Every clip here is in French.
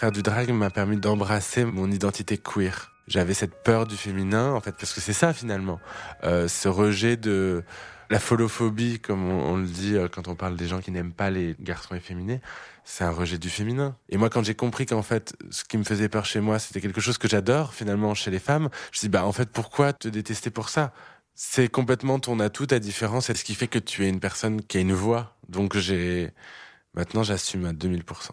Faire du drag m'a permis d'embrasser mon identité queer. J'avais cette peur du féminin, en fait, parce que c'est ça finalement, euh, ce rejet de la folophobie, comme on, le dit euh, quand on parle des gens qui n'aiment pas les garçons efféminés, c'est un rejet du féminin. Et moi, quand j'ai compris qu'en fait, ce qui me faisait peur chez moi, c'était quelque chose que j'adore finalement chez les femmes, je me suis dit, bah en fait, pourquoi te détester pour ça? C'est complètement ton atout, ta différence, c'est ce qui fait que tu es une personne qui a une voix. Donc j'ai, maintenant, j'assume à 2000%.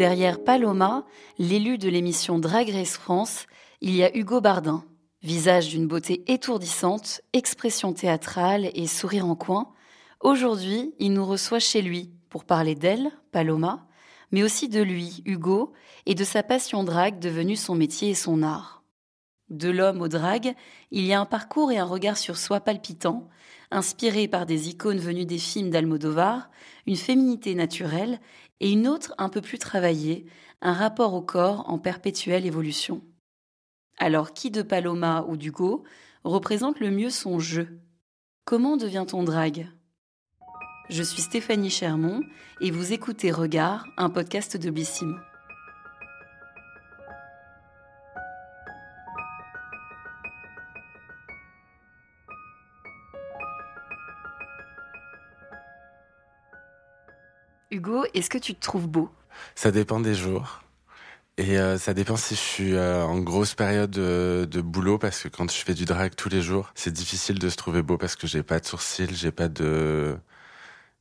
Derrière Paloma, l'élu de l'émission Drag Race France, il y a Hugo Bardin. Visage d'une beauté étourdissante, expression théâtrale et sourire en coin, aujourd'hui, il nous reçoit chez lui pour parler d'elle, Paloma, mais aussi de lui, Hugo, et de sa passion drag devenue son métier et son art. De l'homme au drag, il y a un parcours et un regard sur soi palpitant, inspiré par des icônes venues des films d'Almodovar, une féminité naturelle et une autre un peu plus travaillée, un rapport au corps en perpétuelle évolution. Alors qui de Paloma ou d'Hugo représente le mieux son jeu? Comment devient-on drague Je suis Stéphanie Chermont et vous écoutez Regard, un podcast de Blissim. Hugo, est-ce que tu te trouves beau? Ça dépend des jours. Et euh, ça dépend si je suis euh, en grosse période de, boulot parce que quand je fais du drag tous les jours, c'est difficile de se trouver beau parce que j'ai pas de sourcils, j'ai pas de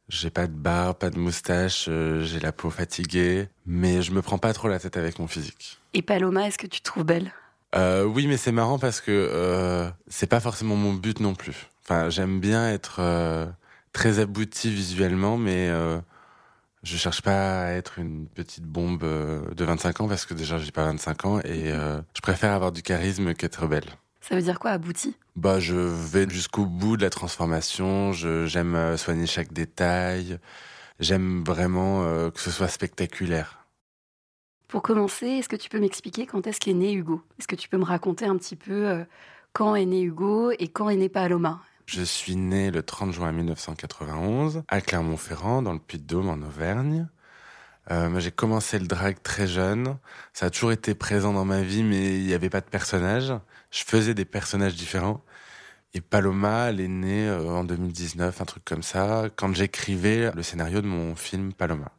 j'ai pas de barbe, pas de moustache, euh, j'ai la peau fatiguée, mais je me prends pas trop la tête avec mon physique. Et Paloma, est-ce que tu te trouves belle? Oui, mais c'est marrant parce que c'est pas forcément mon but non plus. Enfin, j'aime bien être très abouti visuellement, mais je cherche pas à être une petite bombe euh, de 25 ans parce que déjà j'ai pas 25 ans et euh, je préfère avoir du charisme qu'être belle. Ça veut dire quoi abouti? Bah je vais jusqu'au bout de la transformation, j'aime euh, soigner chaque détail, j'aime vraiment que ce soit spectaculaire. Pour commencer, est-ce que tu peux m'expliquer quand est-ce qu'est né Hugo? Est-ce que tu peux me raconter un petit peu quand est né Hugo et quand est né Paloma? Je suis né le 30 juin 1991 à Clermont-Ferrand, dans le Puy-de-Dôme, en Auvergne. Euh, j'ai commencé le drag très jeune. Ça a toujours été présent dans ma vie, mais il n'y avait pas de personnage. Je faisais des personnages différents. Et Paloma, elle est née euh, en 2019, un truc comme ça, quand j'écrivais le scénario de mon film Paloma.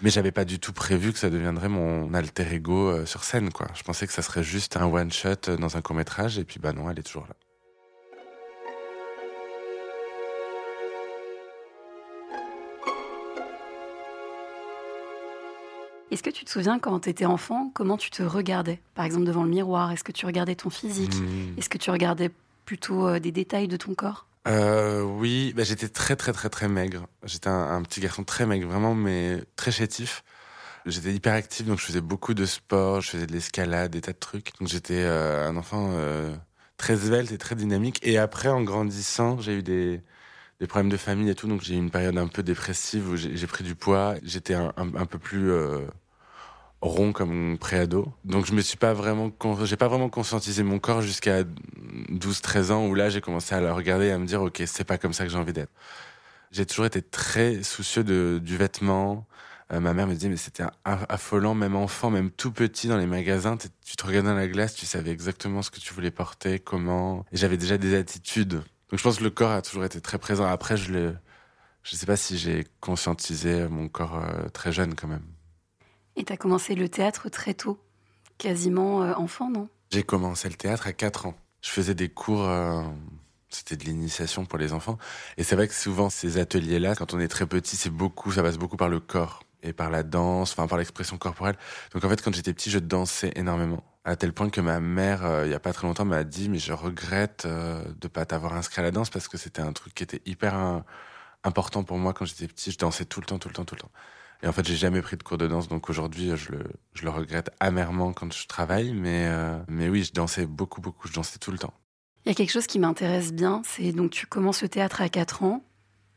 Mais j'avais pas du tout prévu que ça deviendrait mon alter ego euh, sur scène, quoi. Je pensais que ça serait juste un one shot dans un court métrage, et puis bah non, elle est toujours là. Est-ce que tu te souviens quand tu étais enfant, comment tu te regardais? Par exemple devant le miroir, est-ce que tu regardais ton physique? Hmm. Est-ce que tu regardais plutôt euh, des détails de ton corps? Euh, Oui, bah, j'étais très très très très maigre. J'étais un, petit garçon très maigre, vraiment, mais très chétif. J'étais hyper actif, donc je faisais beaucoup de sport, je faisais de l'escalade, des tas de trucs. Donc j'étais euh, un enfant très svelte et très dynamique. Et après, en grandissant, j'ai eu des, des problèmes de famille et tout, donc j'ai eu une période un peu dépressive où j'ai pris du poids. J'étais un, un, peu plus euh, rond comme préado. Donc je me suis pas vraiment, j'ai pas vraiment conscientisé mon corps jusqu'à 12-13 ans où là j'ai commencé à le regarder et à me dire ok c'est pas comme ça que j'ai envie d'être. J'ai toujours été très soucieux de, du vêtement. Euh, ma mère me disait mais c'était affolant même enfant, même tout petit dans les magasins, tu te regardais dans la glace, tu savais exactement ce que tu voulais porter, comment. J'avais déjà des attitudes donc je pense que le corps a toujours été très présent. Après, je ne je sais pas si j'ai conscientisé mon corps euh, très jeune quand même. Et tu as commencé le théâtre très tôt, quasiment euh, enfant, non? J'ai commencé le théâtre à 4 ans. Je faisais des cours, euh, c'était de l'initiation pour les enfants. Et c'est vrai que souvent ces ateliers-là, quand on est très petit, c'est beaucoup, ça passe beaucoup par le corps et par la danse, enfin par l'expression corporelle. Donc en fait, quand j'étais petit, je dansais énormément à tel point que ma mère, euh, il y a pas très longtemps, m'a dit mais je regrette euh, de pas t'avoir inscrit à la danse parce que c'était un truc qui était hyper important pour moi quand j'étais petit. Je dansais tout le temps, tout le temps, tout le temps. Et en fait, j'ai jamais pris de cours de danse, donc aujourd'hui, je le, regrette amèrement quand je travaille. Mais, euh, mais oui, je dansais beaucoup, beaucoup. Je dansais tout le temps. Il y a quelque chose qui m'intéresse bien, c'est donc tu commences le théâtre à 4 ans.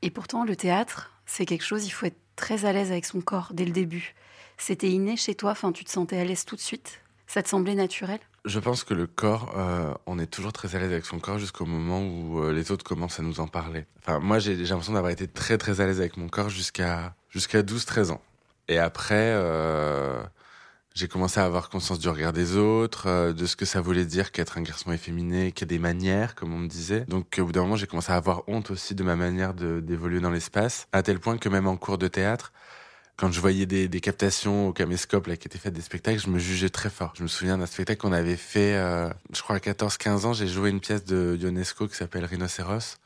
Et pourtant, le théâtre, c'est quelque chose, il faut être très à l'aise avec son corps dès le début. C'était inné chez toi, enfin, tu te sentais à l'aise tout de suite? Ça te semblait naturel? Je pense que le corps, euh, on est toujours très à l'aise avec son corps jusqu'au moment où euh, les autres commencent à nous en parler. Enfin, moi, j'ai l'impression d'avoir été très très à l'aise avec mon corps jusqu'à jusqu'à 12-13 ans. Et après, euh, j'ai commencé à avoir conscience du regard des autres, euh, de ce que ça voulait dire qu'être un garçon efféminé, qu'il y a des manières, comme on me disait. Donc au bout d'un moment, j'ai commencé à avoir honte aussi de ma manière d'évoluer dans l'espace, à tel point que même en cours de théâtre, quand je voyais des, des captations au caméscope là, qui étaient faites des spectacles, je me jugeais très fort. Je me souviens d'un spectacle qu'on avait fait, euh, je crois à 14-15 ans, j'ai joué une pièce de Ionesco qui s'appelle Rhinocéros.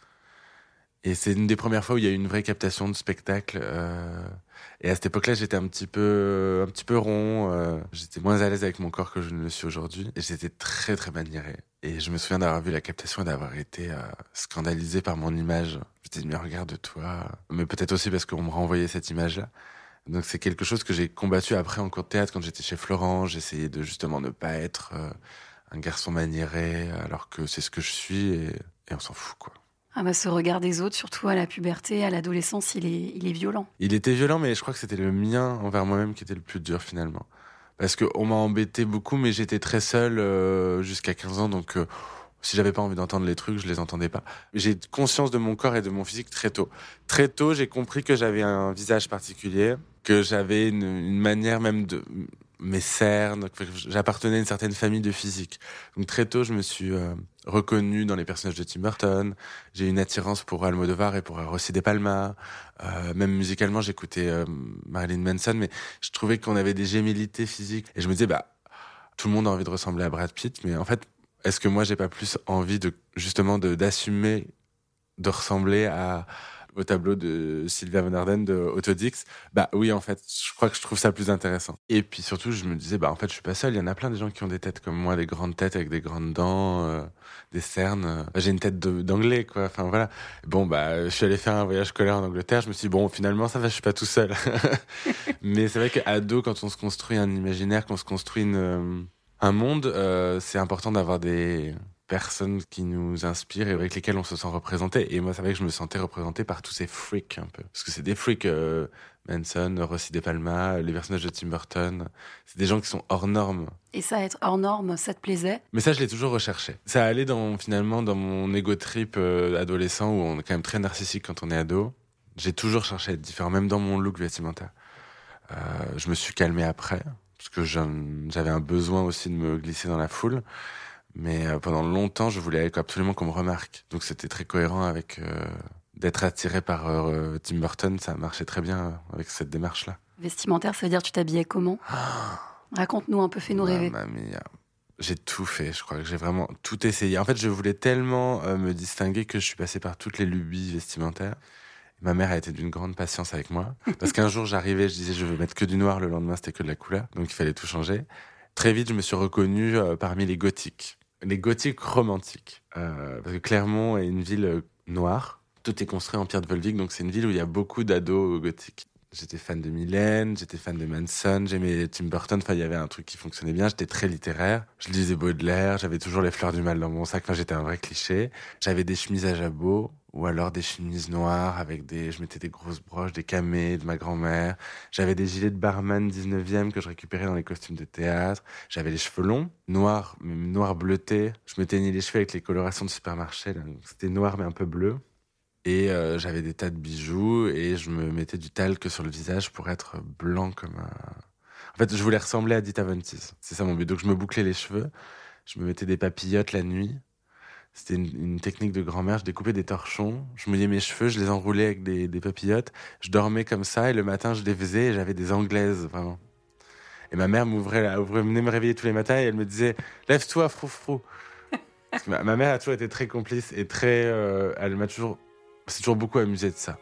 Et c'est une des premières fois où il y a eu une vraie captation de spectacle. Euh, et à cette époque-là, j'étais un petit peu, un petit peu rond. Euh, j'étais moins à l'aise avec mon corps que je ne le suis aujourd'hui. Et j'étais très, très maniéré. Et je me souviens d'avoir vu la captation et d'avoir été euh, scandalisé par mon image. J'étais dit, mais regarde-toi. Mais peut-être aussi parce qu'on me renvoyait cette image-là. Donc c'est quelque chose que j'ai combattu après en cours de théâtre quand j'étais chez Florent. J'essayais de justement ne pas être euh, un garçon maniéré alors que c'est ce que je suis et, et on s'en fout quoi. Ah bah ce regard des autres, surtout à la puberté, à l'adolescence, il est, il est violent. Il était violent, mais je crois que c'était le mien envers moi-même qui était le plus dur finalement. Parce qu'on m'a embêté beaucoup, mais j'étais très seul euh, jusqu'à 15 ans, donc euh, si j'avais pas envie d'entendre les trucs, je les entendais pas. J'ai conscience de mon corps et de mon physique très tôt. Très tôt, j'ai compris que j'avais un visage particulier, que j'avais une, une manière même de mes cernes, j'appartenais à une certaine famille de physique. Donc très tôt, je me suis euh, reconnu dans les personnages de Tim Burton. J'ai une attirance pour Almodovar et pour Rossi De Palma. Euh, même musicalement, j'écoutais euh, Marilyn Manson, mais je trouvais qu'on avait des gémillités physiques. Et je me disais, bah, tout le monde a envie de ressembler à Brad Pitt, mais en fait, est-ce que moi, j'ai pas plus envie de justement d'assumer de ressembler à au tableau de Sylvia Van Arden de Autodix, bah oui, en fait, je crois que je trouve ça plus intéressant. Et puis surtout, je me disais, bah en fait, je suis pas seul. Il y en a plein de gens qui ont des têtes comme moi, des grandes têtes avec des grandes dents, euh, des cernes. J'ai une tête d'anglais, quoi. Enfin voilà. Bon, bah, je suis allé faire un voyage scolaire en Angleterre. Je me suis dit, bon, finalement, ça va, je suis pas tout seul. Mais c'est vrai qu'à dos, quand on se construit un imaginaire, qu'on se construit euh, un monde, euh, c'est important d'avoir des personnes qui nous inspirent et avec lesquelles on se sent représenté. Et moi, c'est vrai que je me sentais représenté par tous ces freaks un peu. Parce que c'est des freaks, euh, Manson, Rossi De Palma, les personnages de Tim Burton. C'est des gens qui sont hors normes. Et ça, être hors norme, ça te plaisait? Mais ça, je l'ai toujours recherché. Ça allait dans, finalement dans mon ego trip euh, adolescent où on est quand même très narcissique quand on est ado. J'ai toujours cherché à être différent, même dans mon look vestimentaire. Euh, je me suis calmé après, parce que j'avais un besoin aussi de me glisser dans la foule. Mais euh, pendant longtemps, je voulais absolument qu'on me remarque. Donc c'était très cohérent avec euh, d'être attiré par euh, Tim Burton. Ça marchait très bien avec cette démarche-là. Vestimentaire, ça veut dire tu t'habillais comment? Raconte-nous un peu, fais-nous rêver. J'ai tout fait, je crois que j'ai vraiment tout essayé. En fait, je voulais tellement me distinguer que je suis passé par toutes les lubies vestimentaires. Ma mère a été d'une grande patience avec moi. Parce qu'un jour, j'arrivais, je disais, je veux mettre que du noir. Le lendemain, c'était que de la couleur. Donc, il fallait tout changer. Très vite, je me suis reconnu parmi les gothiques les gothiques romantiques. Euh, parce que Clermont est une ville euh, noire. Tout est construit en pierre de Volvic, donc c'est une ville où il y a beaucoup d'ados gothiques. J'étais fan de Mylène, j'étais fan de Manson, j'aimais Tim Burton. Enfin, il y avait un truc qui fonctionnait bien. J'étais très littéraire. Je lisais Baudelaire. J'avais toujours les fleurs du mal dans mon sac. Enfin, j'étais un vrai cliché. J'avais des chemises à jabot ou alors des chemises noires avec des, je mettais des grosses broches, des camées de ma grand-mère. J'avais des gilets de barman 19e que je récupérais dans les costumes de théâtre. J'avais les cheveux longs, noirs, noirs bleutés. Je me teignais les cheveux avec les colorations de supermarché. C'était noir mais un peu bleu. Et euh, j'avais des tas de bijoux et je me mettais du talc sur le visage pour être blanc comme un... En fait, je voulais ressembler à Dita Von C'est ça mon but. Donc je me bouclais les cheveux, je me mettais des papillotes la nuit. C'était une, technique de grand-mère. Je découpais des torchons, je mouillais mes cheveux, je les enroulais avec des, des papillotes. Je dormais comme ça et le matin je les faisais et j'avais des anglaises vraiment. Et ma mère m'ouvrait, là, venait me réveiller tous les matins et elle me disait lève-toi, frou Ma, ma, mère a toujours été très complice et très, euh, elle m'a toujours c'est toujours beaucoup amusé de ça.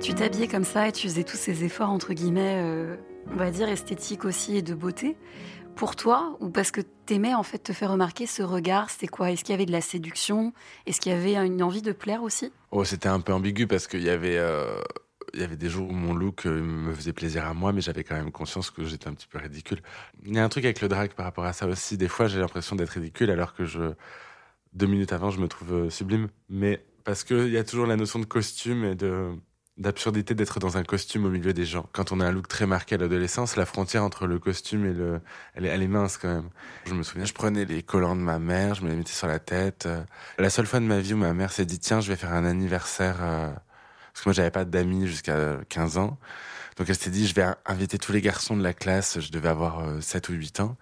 Tu t'habillais comme ça et tu faisais tous ces efforts, entre guillemets, euh, on va dire esthétiques aussi et de beauté. Pour toi, ou parce que t'aimais en fait te faire remarquer ce regard, c'était quoi? Est-ce qu'il y avait de la séduction? Est-ce qu'il y avait une envie de plaire aussi? Oh, c'était un peu ambigu parce qu'il y avait. Euh il y avait des jours où mon look euh, me faisait plaisir à moi, mais j'avais quand même conscience que j'étais un petit peu ridicule. Il y a un truc avec le drag par rapport à ça aussi. Des fois, j'ai l'impression d'être ridicule alors que je, deux minutes avant, je me trouve euh, sublime. Mais parce qu'il y a toujours la notion de costume et de d'absurdité d'être dans un costume au milieu des gens. Quand on a un look très marqué à l'adolescence, la frontière entre le costume et le, elle est, elle est mince quand même. Je me souviens, je prenais les collants de ma mère, je me les mettais sur la tête. La seule fois de ma vie où ma mère s'est dit, tiens, je vais faire un anniversaire, euh, parce que moi j'avais pas d'amis jusqu'à 15 ans. Donc elle s'est dit, je vais inviter tous les garçons de la classe, je devais avoir 7 euh, ou 8 ans,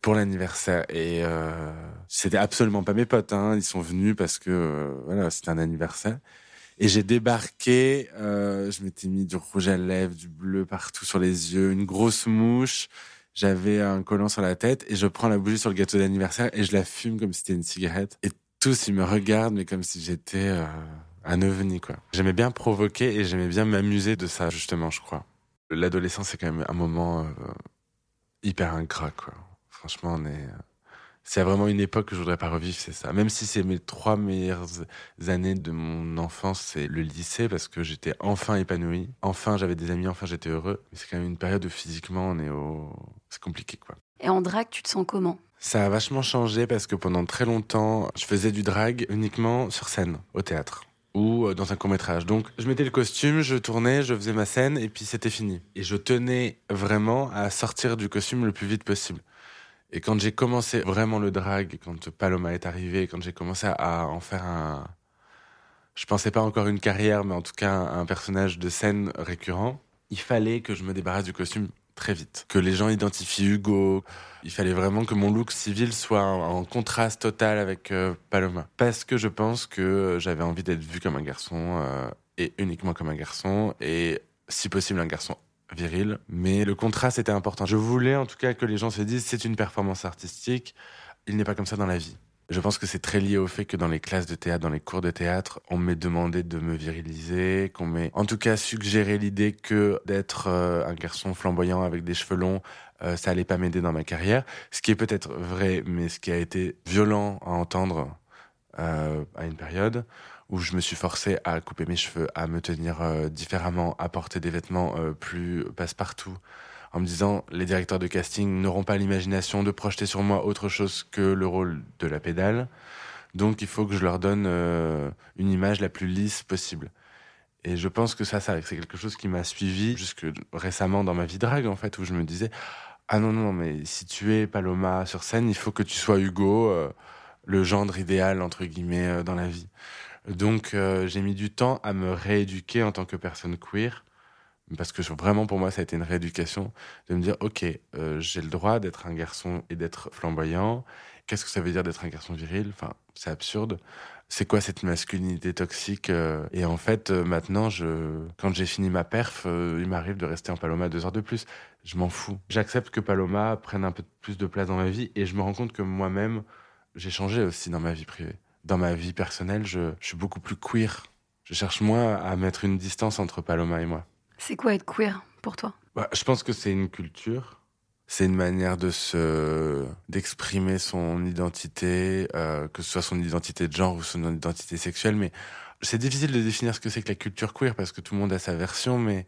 pour l'anniversaire. Et euh, c'était absolument pas mes potes, hein. ils sont venus parce que euh, voilà, c'était un anniversaire. Et j'ai débarqué, euh, je m'étais mis du rouge à lèvres, du bleu partout sur les yeux, une grosse mouche. J'avais un collant sur la tête et je prends la bougie sur le gâteau d'anniversaire et je la fume comme si c'était une cigarette. Et tous, ils me regardent, mais comme si j'étais euh, un ovni, quoi. J'aimais bien provoquer et j'aimais bien m'amuser de ça, justement, je crois. L'adolescence, c'est quand même un moment euh, hyper ingrat, quoi. Franchement, on est c'est vraiment une époque que je voudrais pas revivre, c'est ça. Même si c'est mes trois meilleures années de mon enfance, c'est le lycée parce que j'étais enfin épanoui. Enfin, j'avais des amis, enfin, j'étais heureux. Mais c'est quand même une période où physiquement, on est au. C'est compliqué, quoi. Et en drague, tu te sens comment? Ça a vachement changé parce que pendant très longtemps, je faisais du drag uniquement sur scène, au théâtre ou euh, dans un court métrage. Donc je mettais le costume, je tournais, je faisais ma scène et puis c'était fini. Et je tenais vraiment à sortir du costume le plus vite possible. Et quand j'ai commencé vraiment le drag, quand Paloma est arrivé, quand j'ai commencé à en faire un, je pensais pas encore une carrière, mais en tout cas un, personnage de scène récurrent, il fallait que je me débarrasse du costume très vite, que les gens identifient Hugo. Il fallait vraiment que mon look civil soit en, contraste total avec euh, Paloma, parce que je pense que j'avais envie d'être vu comme un garçon euh, et uniquement comme un garçon, et si possible un garçon viril, mais le contraste était important. Je voulais en tout cas que les gens se disent c'est une performance artistique, il n'est pas comme ça dans la vie. Je pense que c'est très lié au fait que dans les classes de théâtre, dans les cours de théâtre, on m'ait demandé de me viriliser, qu'on m'ait en tout cas suggéré l'idée que d'être euh, un garçon flamboyant avec des cheveux longs, euh, ça allait pas m'aider dans ma carrière. Ce qui est peut-être vrai, mais ce qui a été violent à entendre euh, à une période où je me suis forcé à couper mes cheveux, à me tenir euh, différemment, à porter des vêtements plus passe-partout, en me disant les directeurs de casting n'auront pas l'imagination de projeter sur moi autre chose que le rôle de la pédale. Donc il faut que je leur donne euh, une image la plus lisse possible. Et je pense que ça, c'est quelque chose qui m'a suivi jusque récemment dans ma vie drague, en fait, où je me disais, ah non, non, mais si tu es Paloma sur scène, il faut que tu sois Hugo, le gendre idéal, entre guillemets, dans la vie. Donc euh, j'ai mis du temps à me rééduquer en tant que personne queer, parce que vraiment pour moi ça a été une rééducation, de me dire ok, euh, j'ai le droit d'être un garçon et d'être flamboyant. Qu'est-ce que ça veut dire d'être un garçon viril? Enfin, c'est absurde. C'est quoi cette masculinité toxique euh? Et en fait, maintenant, je, quand j'ai fini ma perf, il m'arrive de rester en Paloma deux heures de plus. Je m'en fous. J'accepte que Paloma prenne un peu plus de place dans ma vie et je me rends compte que moi-même, j'ai changé aussi dans ma vie privée dans ma vie personnelle, je, suis beaucoup plus queer. Je cherche moins à mettre une distance entre Paloma et moi. C'est quoi être queer pour toi? Bah, Je pense que c'est une culture. C'est une manière de se d'exprimer son identité, euh, que ce soit son identité de genre ou son identité sexuelle. Mais c'est difficile de définir ce que c'est que la culture queer parce que tout le monde a sa version. Mais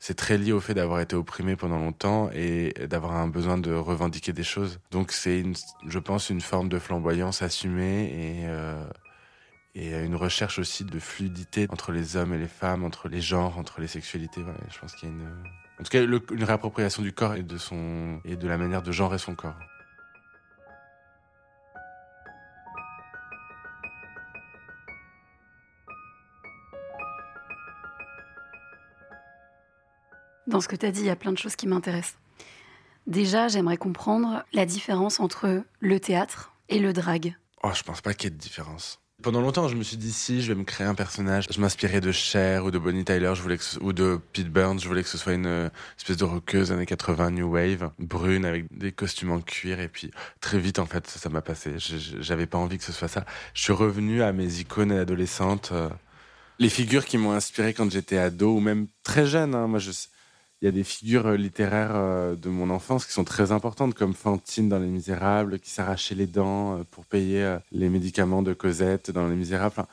c'est très lié au fait d'avoir été opprimé pendant longtemps et d'avoir un besoin de revendiquer des choses. Donc c'est, je pense, une forme de flamboyance assumée et, euh, et une recherche aussi de fluidité entre les hommes et les femmes, entre les genres, entre les sexualités. je pense qu'il y a une, en tout cas, une réappropriation du corps et de son et de la manière de genrer son corps. Dans ce que tu as dit, il y a plein de choses qui m'intéressent. Déjà, j'aimerais comprendre la différence entre le théâtre et le drag. Oh, je pense pas qu'il y ait de différence. Pendant longtemps, je me suis dit si je vais me créer un personnage, je m'inspirais de Cher ou de Bonnie Tyler, je voulais ou de Pete Burns, je voulais que ce soit une euh, espèce de rockeuse années 80 new wave, brune avec des costumes en cuir et puis très vite en fait ça m'a passé. J'avais pas envie que ce soit ça. Je suis revenu à mes icônes adolescentes, euh, les figures qui m'ont inspiré quand j'étais ado ou même très jeune. Hein. Il y a des figures euh, littéraires euh, de mon enfance qui sont très importantes, comme Fantine dans Les Misérables, qui s'arrachait les dents euh, pour payer les médicaments de Cosette dans Les Misérables.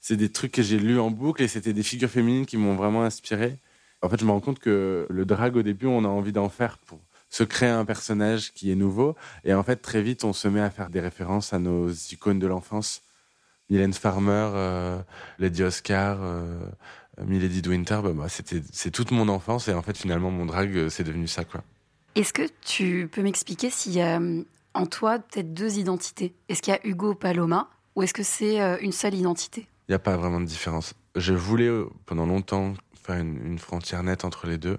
c'est des trucs que j'ai lus en boucle et c'était des figures féminines qui m'ont vraiment inspiré. En fait, je me rends compte que le drag, au début, on a envie d'en faire pour se créer un personnage qui est nouveau. Et en fait, très vite, on se met à faire des références à nos icônes de l'enfance. Mylène Farmer, Lady Oscar, Milady de Winter, bah, bah, c'était, c'est toute mon enfance. Et en fait, finalement, mon drag, euh, c'est devenu ça. quoi. Est-ce que tu peux m'expliquer s'il y a en toi peut-être deux identités? Est-ce qu'il y a Hugo Paloma? Ou est-ce que c'est une seule identité? Il n'y a pas vraiment de différence. Je voulais pendant longtemps faire une, frontière nette entre les deux.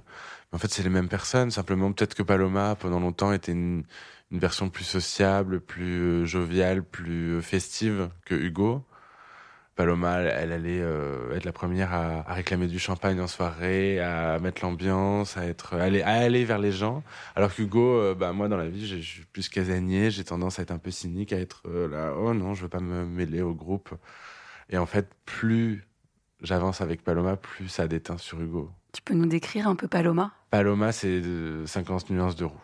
Mais en fait, c'est les mêmes personnes. Simplement, peut-être que Paloma, pendant longtemps, était une, version plus sociable, plus euh, joviale, plus euh, festive que Hugo. Paloma, elle, allait euh, être la première à, réclamer du champagne en soirée, à mettre l'ambiance, à être, aller, à aller vers les gens. Alors qu'Hugo, bah, moi, dans la vie, je suis plus casanier, j'ai tendance à être un peu cynique, à être là, oh non, je veux pas me mêler au groupe. Et en fait, plus j'avance avec Paloma, plus ça déteint sur Hugo. Tu peux nous décrire un peu Paloma? Paloma, c'est 50 nuances de roux.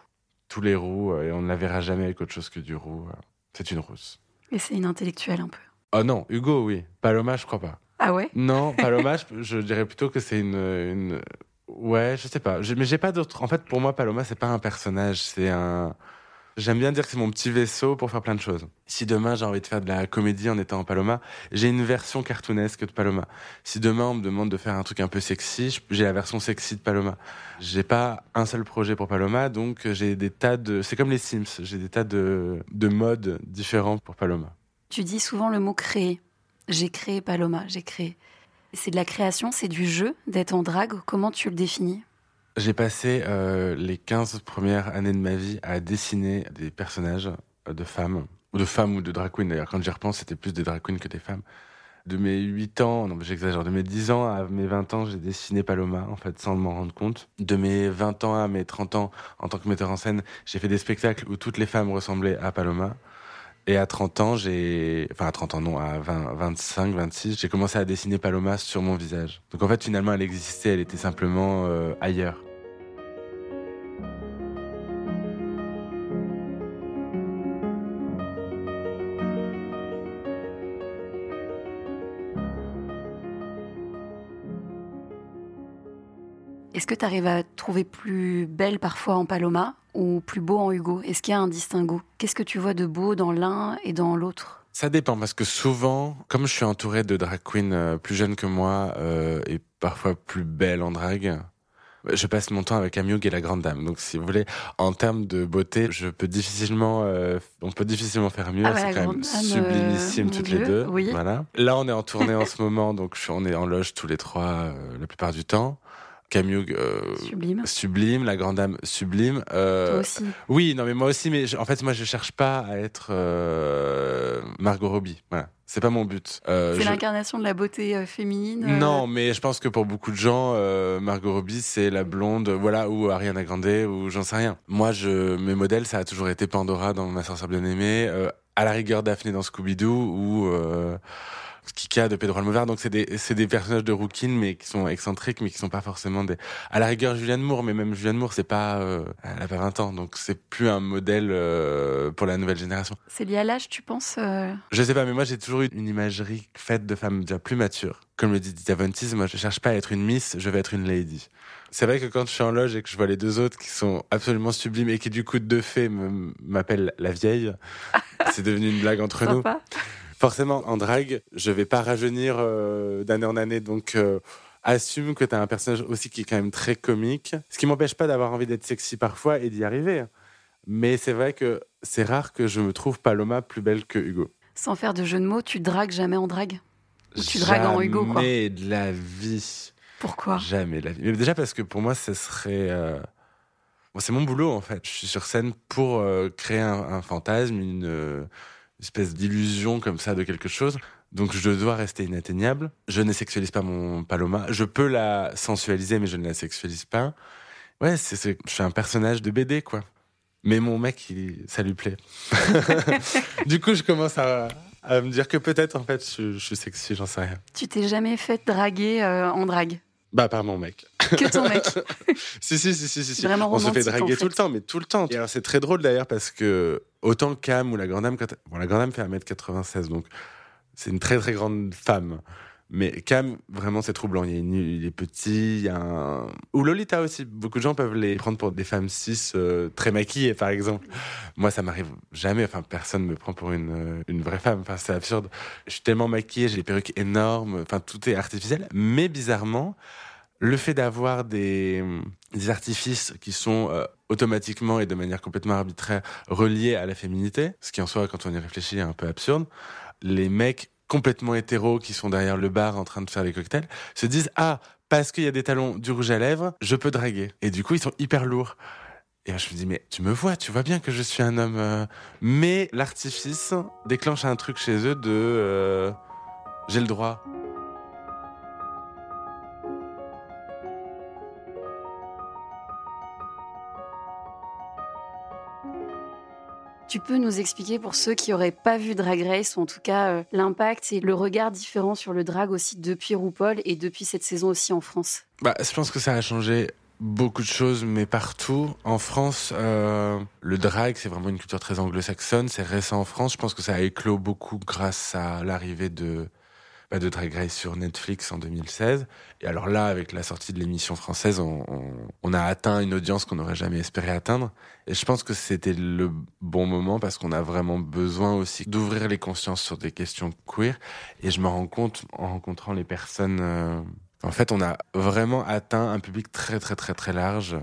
Tous les roux, euh, et on ne la verra jamais avec autre chose que du roux. Euh, c'est une rousse. Et c'est une intellectuelle un peu. Oh non, Hugo, oui. Paloma, je crois pas. Ah ouais? Non, Paloma, je, dirais plutôt que c'est une, une, Ouais, je sais pas. mais j'ai pas d'autre. En fait, pour moi, Paloma, c'est pas un personnage, c'est un. J'aime bien dire que c'est mon petit vaisseau pour faire plein de choses. Si demain j'ai envie de faire de la comédie en étant en Paloma, j'ai une version cartoonesque de Paloma. Si demain on me demande de faire un truc un peu sexy, j'ai la version sexy de Paloma. J'ai pas un seul projet pour Paloma, donc j'ai des tas de. C'est comme les Sims, j'ai des tas de, de modes différents pour Paloma. Tu dis souvent le mot créer. J'ai créé Paloma, j'ai créé. C'est de la création, c'est du jeu d'être en drague. Comment tu le définis? J'ai passé euh, les 15 premières années de ma vie à dessiner des personnages euh, de femmes, ou de femmes ou de drag queens d'ailleurs. Quand j'y repense, c'était plus des drag queens que des femmes. De mes 8 ans, non j'exagère, de mes 10 ans à mes 20 ans, j'ai dessiné Paloma, en fait, sans m'en rendre compte. De mes 20 ans à mes 30 ans, en tant que metteur en scène, j'ai fait des spectacles où toutes les femmes ressemblaient à Paloma. Et à 30 ans, j'ai, enfin à 30 ans non, à 20, 25, 26, j'ai commencé à dessiner Paloma sur mon visage. Donc en fait, finalement, elle existait, elle était simplement euh, ailleurs. Est-ce que tu arrives à trouver plus belle parfois en Paloma? Ou plus beau en Hugo? Est-ce qu'il y a un distinguo? Qu'est-ce que tu vois de beau dans l'un et dans l'autre? Ça dépend parce que souvent, comme je suis entouré de drag queens euh, plus jeunes que moi euh, et parfois plus belles en drag, je passe mon temps avec Amiog et la grande dame. Donc, si vous voulez, en termes de beauté, je peux difficilement, euh, on peut difficilement faire mieux. Ah c'est quand même sublimissime toutes les deux. Voilà. Là, on est en tournée en ce moment, donc on est en loge tous les trois la plupart du temps. Camille euh, sublime. sublime, la grande dame sublime. Euh, Toi aussi. Oui, non mais moi aussi, mais en fait moi je cherche pas à être euh, Margot Robbie. Voilà. C'est pas mon but. Euh, c'est l'incarnation de la beauté féminine. Non, mais je pense que pour beaucoup de gens, Margot Robbie, c'est la blonde, voilà, ou Ariana Grande, ou j'en sais rien. Moi, je, mes modèles, ça a toujours été Pandora dans Ma sorcière bien aimée, à la rigueur Daphné dans Scooby-Doo, ou Kika de Pedro Almovar. Donc c'est des, c'est des personnages de Rookin, mais qui sont excentriques, mais qui sont pas forcément des. À la rigueur, Julianne Moore, mais même Julianne Moore, c'est pas, euh, elle a pas 20 ans, donc c'est plus un modèle euh, pour la nouvelle génération. C'est lié à l'âge, tu penses euh? Je sais pas, mais moi j'ai toujours eu une imagerie faite de femmes déjà plus matures. Comme le dit Diavantis, moi je cherche pas à être une Miss, je veux être une Lady. C'est vrai que quand je suis en loge et que je vois les deux autres qui sont absolument sublimes et qui du coup de fait m'appellent la vieille, c'est devenu une blague entre nous forcément, en drague, je vais pas rajeunir euh, d'année en année. Donc, euh, assume que tu as un personnage aussi qui est quand même très comique. Ce qui m'empêche pas d'avoir envie d'être sexy parfois et d'y arriver. Mais c'est vrai que c'est rare que je me trouve Paloma plus belle que Hugo. Sans faire de jeu de mots, tu dragues jamais en drague? Ou tu dragues en Hugo, quoi? Jamais de la vie. Pourquoi? Jamais de la vie. Mais déjà parce que pour moi, ce serait. Euh, c'est mon boulot, en fait. Je suis sur scène pour créer un, fantasme, une espèce d'illusion comme ça de quelque chose. Donc je dois rester inatteignable. Je ne sexualise pas mon paloma. Je peux la sensualiser, mais je ne la sexualise pas. Ouais, c'est, je suis un personnage de BD, quoi. Mais mon mec, il, ça lui plaît. du coup, je commence à, me dire que peut-être, en fait, je, suis sexy, j'en sais rien. Tu t'es jamais fait draguer euh, en drague? Bah, par mon mec. Que ton mec. si, si, si, si, si. Vraiment On se fait draguer tout le temps, mais tout le temps. Et alors, c'est très drôle d'ailleurs parce que autant Cam ou la grande dame, bon, la grande dame fait 1m96, donc c'est une très très grande femme. Mais Cam, vraiment, c'est troublant. Il, est, il est petit, il y a un... Ou Lolita aussi. Beaucoup de gens peuvent les prendre pour des femmes cis euh, très maquillées, par exemple. Moi, ça m'arrive jamais. Enfin, personne me prend pour une, euh, une vraie femme. Enfin, c'est absurde. Je suis tellement maquillée, j'ai les perruques énormes. Enfin, tout est artificiel. Mais bizarrement, le fait d'avoir des, des, artifices qui sont euh, automatiquement et de manière complètement arbitraire reliés à la féminité, ce qui en soi, quand on y réfléchit, est un peu absurde, les mecs complètement hétéros qui sont derrière le bar en train de faire les cocktails se disent ah parce qu'il y a des talons du rouge à lèvres je peux draguer et du coup ils sont hyper lourds. Et je me dis mais tu me vois tu vois bien que je suis un homme euh. mais l'artifice déclenche un truc chez eux de euh, j'ai le droit Tu peux nous expliquer pour ceux qui n'auraient pas vu Drag Race, ou en tout cas euh, l'impact et le regard différent sur le drag aussi depuis RuPaul et depuis cette saison aussi en France? Bah, Je pense que ça a changé beaucoup de choses, mais partout. En France, euh, le drag, c'est vraiment une culture très anglo-saxonne. C'est récent en France. Je pense que ça a éclos beaucoup grâce à l'arrivée de de Drag Race sur Netflix en 2016. Et alors là, avec la sortie de l'émission française, on, a atteint une audience qu'on n'aurait jamais espéré atteindre. Et je pense que c'était le bon moment parce qu'on a vraiment besoin aussi d'ouvrir les consciences sur des questions queer. Et je me rends compte en rencontrant les personnes. Euh, en fait, on a vraiment atteint un public très très très très large.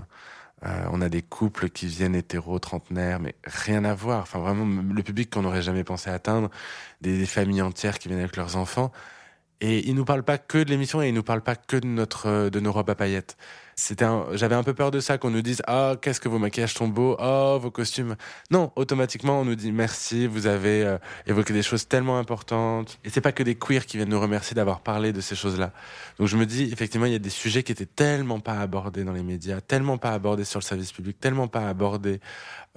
Euh, on a des couples qui viennent hétéro, trentenaires, mais rien à voir. Enfin, vraiment, le public qu'on n'aurait jamais pensé atteindre, des, familles entières qui viennent avec leurs enfants. Et il nous parle pas que de l'émission et il nous parle pas que de notre euh, de nos robes à paillettes. C'était j'avais un peu peur de ça qu'on nous dise ah qu'est-ce que vos maquillages sont beaux oh vos costumes. Non automatiquement on nous dit merci vous avez euh, évoqué des choses tellement importantes. Et c'est pas que des queers qui viennent nous remercier d'avoir parlé de ces choses-là. Donc je me dis effectivement il y a des sujets qui étaient tellement pas abordés dans les médias tellement pas abordés sur le service public tellement pas abordés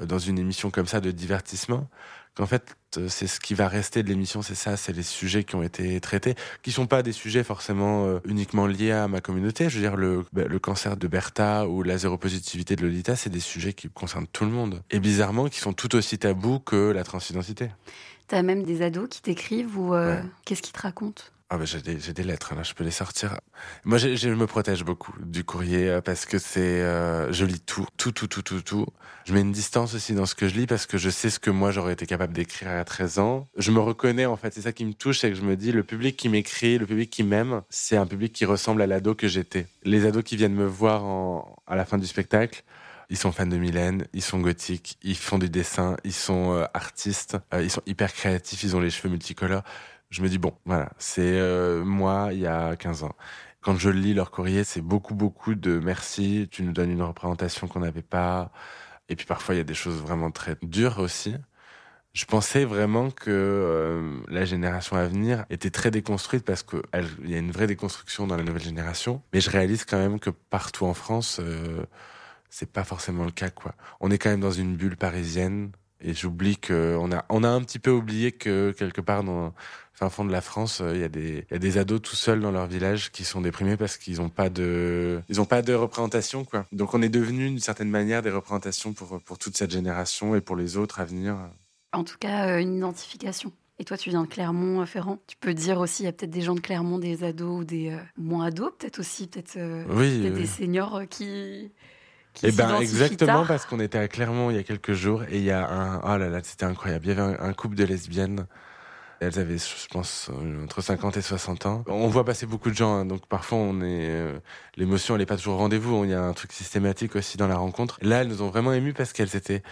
euh, dans une émission comme ça de divertissement qu'en fait, euh, c'est ce qui va rester de l'émission, c'est ça, c'est les sujets qui ont été traités, qui sont pas des sujets forcément euh, uniquement liés à ma communauté. Je veux dire, le, bah, le cancer de Bertha ou la zéropositivité de Lolita, c'est des sujets qui concernent tout le monde. Et bizarrement, qui sont tout aussi tabous que la transidentité. T'as même des ados qui t'écrivent ou euh, qu'est-ce qu'ils te racontent? Ah bah j'ai des, des, lettres, là, je peux les sortir. Moi, je me protège beaucoup du courrier euh, parce que c'est, euh, je lis tout, tout, tout, tout, tout, tout. Je mets une distance aussi dans ce que je lis parce que je sais ce que moi j'aurais été capable d'écrire à 13 ans. Je me reconnais en fait, c'est ça qui me touche, c'est que je me dis le public qui m'écrit, le public qui m'aime, c'est un public qui ressemble à l'ado que j'étais. Les ados qui viennent me voir à la fin du spectacle, ils sont fans de Mylène, ils sont gothiques, ils font du dessin, ils sont euh, artistes, ils sont hyper créatifs, ils ont les cheveux multicolores je me dis, bon, voilà, c'est euh, moi il y a 15 ans. Quand je lis leur courrier, c'est beaucoup, beaucoup de merci, tu nous donnes une représentation qu'on n'avait pas. Et puis parfois, il y a des choses vraiment très dures aussi. Je pensais vraiment que euh, la génération à venir était très déconstruite parce qu'il y a une vraie déconstruction dans la nouvelle génération. Mais je réalise quand même que partout en France, euh, c'est pas forcément le cas, quoi. On est quand même dans une bulle parisienne. Et j'oublie que on a, on a un petit peu oublié que quelque part dans, fin fond de la France, euh, il y, a des, y a des ados tout seuls dans leur village qui sont déprimés parce qu'ils n'ont pas de, ils ont pas de représentation, quoi. Donc on est devenu d'une certaine manière des représentations pour, pour toute cette génération et pour les autres à venir. En tout cas, euh, une identification. Et toi, tu viens de Clermont-Ferrand. Tu peux dire aussi, il y a peut-être des gens de Clermont, des ados ou des euh, moins ados, peut-être aussi, peut-être oui, des seniors qui. Qui eh ben exactement parce qu'on était à Clermont il y a quelques jours et il y a un oh là là c'était incroyable il y avait un couple de lesbiennes elles avaient, je pense, entre 50 et 60 ans. On voit passer beaucoup de gens, hein, donc parfois on est, euh, l'émotion, elle est pas toujours au rendez-vous. Il y a un truc systématique aussi dans la rencontre. Là, elles nous ont vraiment émus parce qu'elles étaient,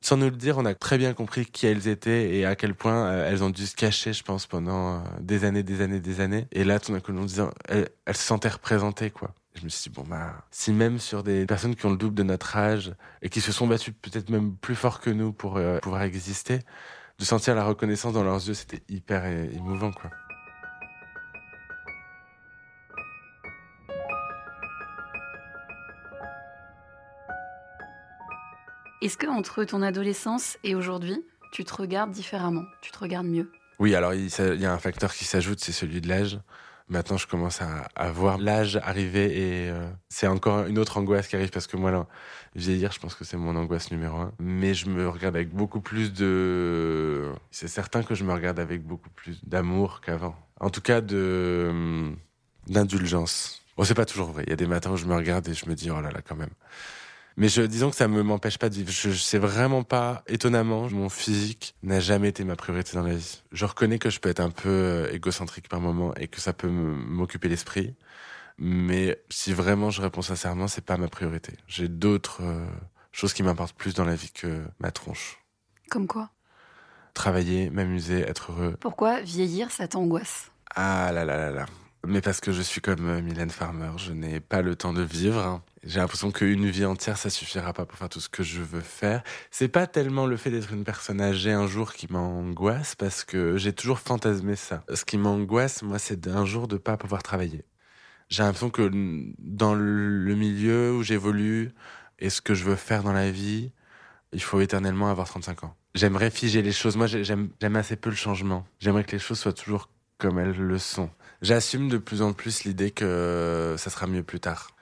sans nous le dire, on a très bien compris qui elles étaient et à quel point euh, elles ont dû se cacher, je pense, pendant euh, des années, des années, des années. Et là, tout d'un coup, on disant, elles, elles, se sentaient représentées, quoi. je me suis dit, bon, bah, si même sur des personnes qui ont le double de notre âge et qui se sont battues peut-être même plus fort que nous pour pouvoir exister, de sentir la reconnaissance dans leurs yeux, c'était hyper émouvant, quoi. Est-ce que entre ton adolescence et aujourd'hui, tu te regardes différemment, tu te regardes mieux? Oui, alors il y a un facteur qui s'ajoute, c'est celui de l'âge. Maintenant, je commence à, voir l'âge arriver et euh, c'est encore une autre angoisse qui arrive parce que moi, là, vieillir, je pense que c'est mon angoisse numéro un. Mais je me regarde avec beaucoup plus de. C'est certain que je me regarde avec beaucoup plus d'amour qu'avant. En tout cas, hum, d'indulgence. Bon, c'est pas toujours vrai. Il y a des matins où je me regarde et je me dis, oh là là, quand même. Mais je, disons que ça me m'empêche pas de vivre. Je, sais vraiment pas, étonnamment, mon physique n'a jamais été ma priorité dans la vie. Je reconnais que je peux être un peu euh, égocentrique par moment et que ça peut m'occuper l'esprit. Mais si vraiment je réponds sincèrement, c'est pas ma priorité. J'ai d'autres euh, choses qui m'importent plus dans la vie que ma tronche. Comme quoi? Travailler, m'amuser, être heureux. Pourquoi vieillir, ça t'angoisse? Ah là là là là. Mais parce que je suis comme euh, Mylène Farmer, je n'ai pas le temps de vivre. J'ai l'impression qu'une vie entière, ça suffira pas pour faire tout ce que je veux faire. C'est pas tellement le fait d'être une personne âgée un jour qui m'angoisse, parce que j'ai toujours fantasmé ça. Ce qui m'angoisse, moi, c'est d'un jour de pas pouvoir travailler. J'ai l'impression que dans le milieu où j'évolue et ce que je veux faire dans la vie, il faut éternellement avoir 35 ans. J'aimerais figer les choses. Moi, j'aime assez peu le changement. J'aimerais que les choses soient toujours comme elles le sont. J'assume de plus en plus l'idée que ça sera mieux plus tard.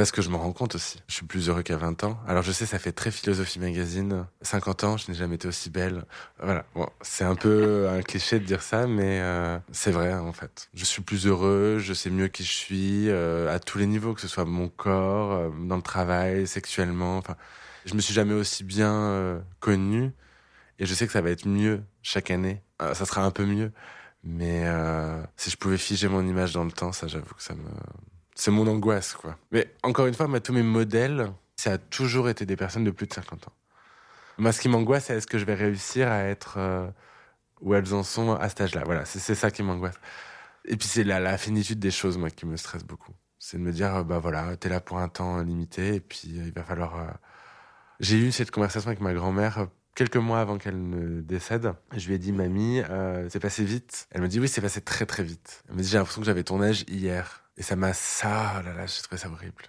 Parce que je me rends compte aussi. Je suis plus heureux qu'à 20 ans. Alors je sais, ça fait très philosophie magazine. 50 ans, je n'ai jamais été aussi belle. Voilà. Bon, c'est un peu un cliché de dire ça, mais euh, c'est vrai en fait. Je suis plus heureux, je sais mieux qui je suis euh, à tous les niveaux, que ce soit mon corps, euh, dans le travail, sexuellement. Enfin, je me suis jamais aussi bien connu. Et je sais que ça va être mieux chaque année. ça sera un peu mieux. Mais si je pouvais figer mon image dans le temps, ça, j'avoue que ça me. C'est mon angoisse, quoi. Mais encore une fois, tous mes modèles, ça a toujours été des personnes de plus de 50 ans. Moi, ce qui m'angoisse, c'est est-ce que je vais réussir à être euh, où elles en sont à cet âge-là. Voilà, c'est ça qui m'angoisse. Et puis, c'est la, la, finitude des choses, moi, qui me stresse beaucoup. C'est de me dire, bah voilà, t'es là pour un temps limité, et puis il va falloir. Euh, j'ai eu cette conversation avec ma grand-mère quelques mois avant qu'elle ne décède, je lui ai dit, mamie, euh, c'est passé vite. Elle me dit, oui, c'est passé très très vite. Elle me dit, j'ai l'impression que j'avais ton âge hier. Et ça m'a, ça, oh là là, j'ai trouvé ça horrible.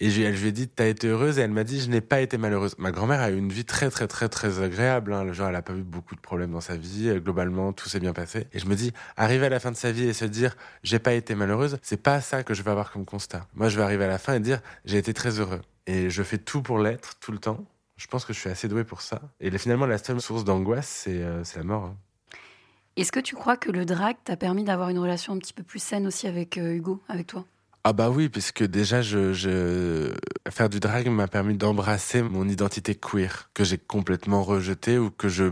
Et je, lui ai dit, t'as été heureuse Et elle m'a dit, je n'ai pas été malheureuse. Ma grand-mère a eu une vie très, très, très, très agréable. Hein. Genre, elle a pas eu beaucoup de problèmes dans sa vie. Globalement, tout s'est bien passé. Et je me dis, arriver à la fin de sa vie et se dire, j'ai pas été malheureuse, c'est pas ça que je vais avoir comme constat. Moi, je vais arriver à la fin et dire, j'ai été très heureux. Et je fais tout pour l'être, tout le temps. Je pense que je suis assez doué pour ça. Et finalement, la seule source d'angoisse, c'est euh, la mort. Hein. Est-ce que tu crois que le drag t'a permis d'avoir une relation un petit peu plus saine aussi avec euh, Hugo, avec toi? Ah bah oui, puisque déjà, faire du drag m'a permis d'embrasser mon identité queer, que j'ai complètement rejetée ou que je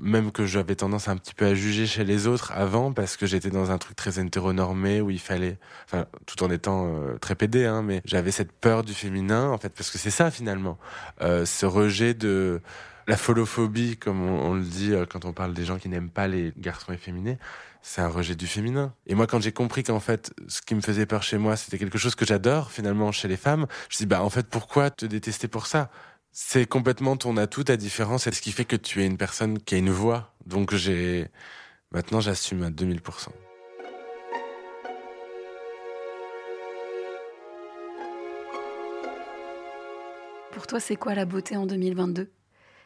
même que j'avais tendance un petit peu à juger chez les autres avant parce que j'étais dans un truc très hétéronormé où il fallait, enfin, tout en étant euh, très pédé, hein, mais j'avais cette peur du féminin en fait parce que c'est ça finalement, euh, ce rejet de la folophobie comme on, le dit euh, quand on parle des gens qui n'aiment pas les garçons efféminés. C'est un rejet du féminin. Et moi, quand j'ai compris qu'en fait, ce qui me faisait peur chez moi, c'était quelque chose que j'adore finalement chez les femmes, je me dis bah en fait, pourquoi te détester pour ça? C'est complètement ton atout, ta différence, c'est ce qui fait que tu es une personne qui a une voix. Donc j'ai maintenant j'assume à 2000%. Pour toi, c'est quoi la beauté en 2022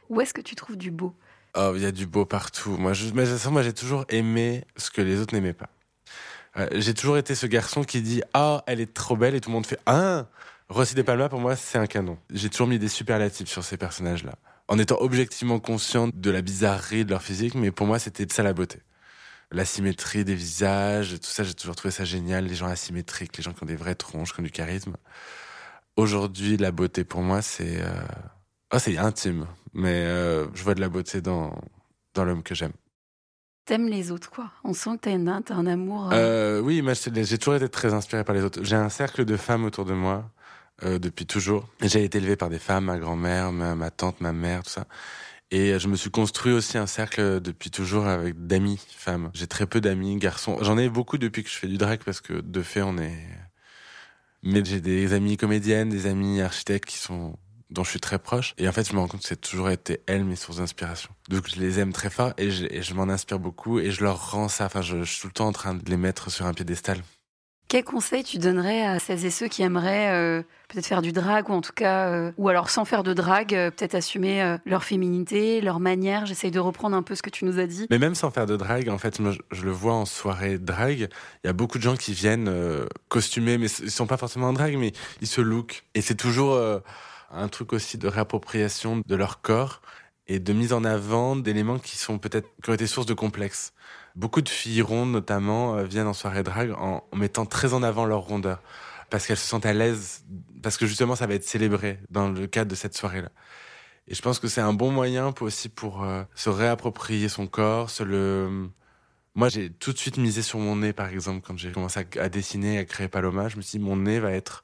Où est-ce que tu trouves du beau? Oh, il y a du beau partout. Moi, je, moi, j'ai toujours aimé ce que les autres n'aimaient pas. Euh, j'ai toujours été ce garçon qui dit ah elle est trop belle et tout le monde fait ah Rossi de Palma, pour moi, c'est un canon. J'ai toujours mis des superlatifs sur ces personnages-là. En étant objectivement conscient de la bizarrerie de leur physique, mais pour moi, c'était ça la beauté. La symétrie des visages, tout ça, j'ai toujours trouvé ça génial. Les gens asymétriques, les gens qui ont des vraies tronches, qui ont du charisme. Aujourd'hui, la beauté pour moi, c'est euh... oh, c'est intime, mais euh, je vois de la beauté dans dans l'homme que j'aime. T'aimes les autres, quoi? On sent que t'as, as un amour. Euh, euh... oui, moi, j'ai toujours été très inspiré par les autres. J'ai un cercle de femmes autour de moi euh, depuis toujours. J'ai été élevé par des femmes, ma grand-mère, ma, tante, ma mère, tout ça. Et je me suis construit aussi un cercle depuis toujours avec d'amis femmes. J'ai très peu d'amis garçons. J'en ai beaucoup depuis que je fais du drag parce que de fait on est. Mais j'ai des amis comédiennes, des amis architectes qui sont dont je suis très proche. Et en fait, je me rends compte que c'est toujours été elles mes sources d'inspiration. Donc je les aime très fort et je, m'en inspire beaucoup et je leur rends ça. Enfin, je, je suis tout le temps en train de les mettre sur un piédestal. Quel conseil tu donnerais à celles et ceux qui aimeraient euh, peut-être faire du drag ou en tout cas, euh, ou alors sans faire de drag, euh, peut-être assumer leur féminité, leur manière? J'essaye de reprendre un peu ce que tu nous as dit. Mais même sans faire de drag, en fait, moi, je, le vois en soirée drag, il y a beaucoup de gens qui viennent costumés, mais ils sont pas forcément en drag, mais ils se look. Et c'est toujours un truc aussi de réappropriation de leur corps et de mise en avant d'éléments qui sont peut-être qui ont été source de complexes. Beaucoup de filles rondes, notamment, euh, viennent en soirée drague en, mettant très en avant leur rondeur. Parce qu'elles se sentent à l'aise, parce que justement, ça va être célébré dans le cadre de cette soirée-là. Et je pense que c'est un bon moyen aussi pour euh, se réapproprier son corps, se le... Moi, j'ai tout de suite misé sur mon nez, par exemple, quand j'ai commencé à, dessiner, à créer Paloma. Je me suis dit, mon nez va être...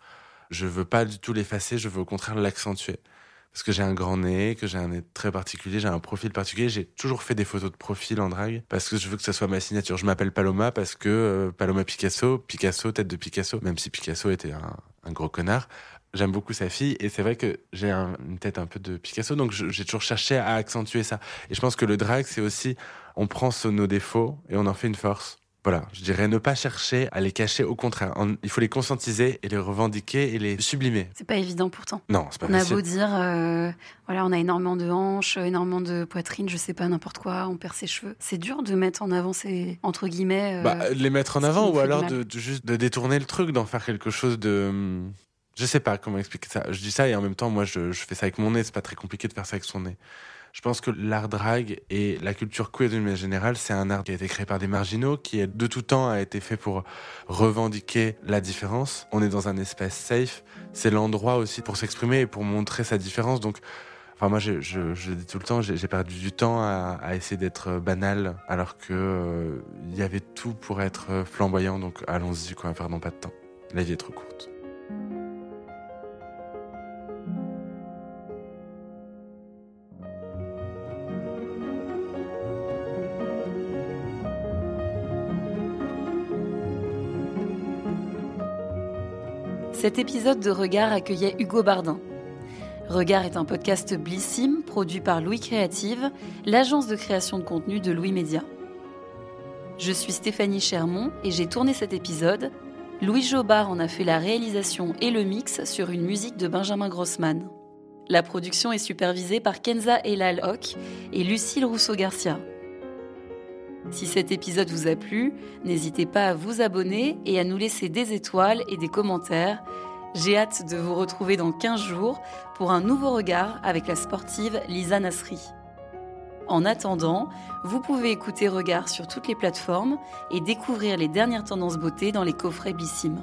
Je veux pas du tout l'effacer, je veux au contraire l'accentuer parce que j'ai un grand nez, que j'ai un nez très particulier, j'ai un profil particulier. J'ai toujours fait des photos de profil en drague parce que je veux que ça soit ma signature. Je m'appelle Paloma parce que euh, Paloma Picasso, Picasso, tête de Picasso, même si Picasso était un, gros connard. J'aime beaucoup sa fille et c'est vrai que j'ai une tête un peu de Picasso, donc j'ai toujours cherché à accentuer ça. Et je pense que le drag, c'est aussi, on prend nos défauts et on en fait une force. Voilà, je dirais ne pas chercher à les cacher, au contraire. il faut les conscientiser et les revendiquer et les sublimer. C'est pas évident pourtant. Non, c'est pas On a beau dire, euh, voilà, on a énormément de hanches, énormément de poitrine, je sais pas, n'importe quoi, on perd ses cheveux. C'est dur de mettre en avant ces, entre guillemets. Euh, bah, les mettre en avant ou alors de, juste de détourner le truc, d'en faire quelque chose de. Je sais pas comment expliquer ça. Je dis ça et en même temps, moi, je, je fais ça avec mon nez. C'est pas très compliqué de faire ça avec son nez. Je pense que l'art drag et la culture queer d'une manière générale, c'est un art qui a été créé par des marginaux, qui de tout temps a été fait pour revendiquer la différence. On est dans un espace safe. C'est l'endroit aussi pour s'exprimer et pour montrer sa différence. Donc, Enfin, moi, je, je, dis tout le temps, j'ai perdu du temps à, essayer d'être banal, alors que euh, il y avait tout pour être flamboyant. Donc, allons-y, quoi, perdons pas de temps. La vie est trop courte. Cet épisode de Regard accueillait Hugo Bardin. Regard est un podcast Blissim produit par Louis Créative, l'agence de création de contenu de Louis Média. Je suis Stéphanie Chermont et j'ai tourné cet épisode. Louis Jobard en a fait la réalisation et le mix sur une musique de Benjamin Grossman. La production est supervisée par Kenza Elal Hock et Lucille Rousseau-Garcia. Si cet épisode vous a plu, n'hésitez pas à vous abonner et à nous laisser des étoiles et des commentaires. J'ai hâte de vous retrouver dans 15 jours pour un nouveau regard avec la sportive Lisa Nasri. En attendant, vous pouvez écouter Regard sur toutes les plateformes et découvrir les dernières tendances beauté dans les coffrets Bissim.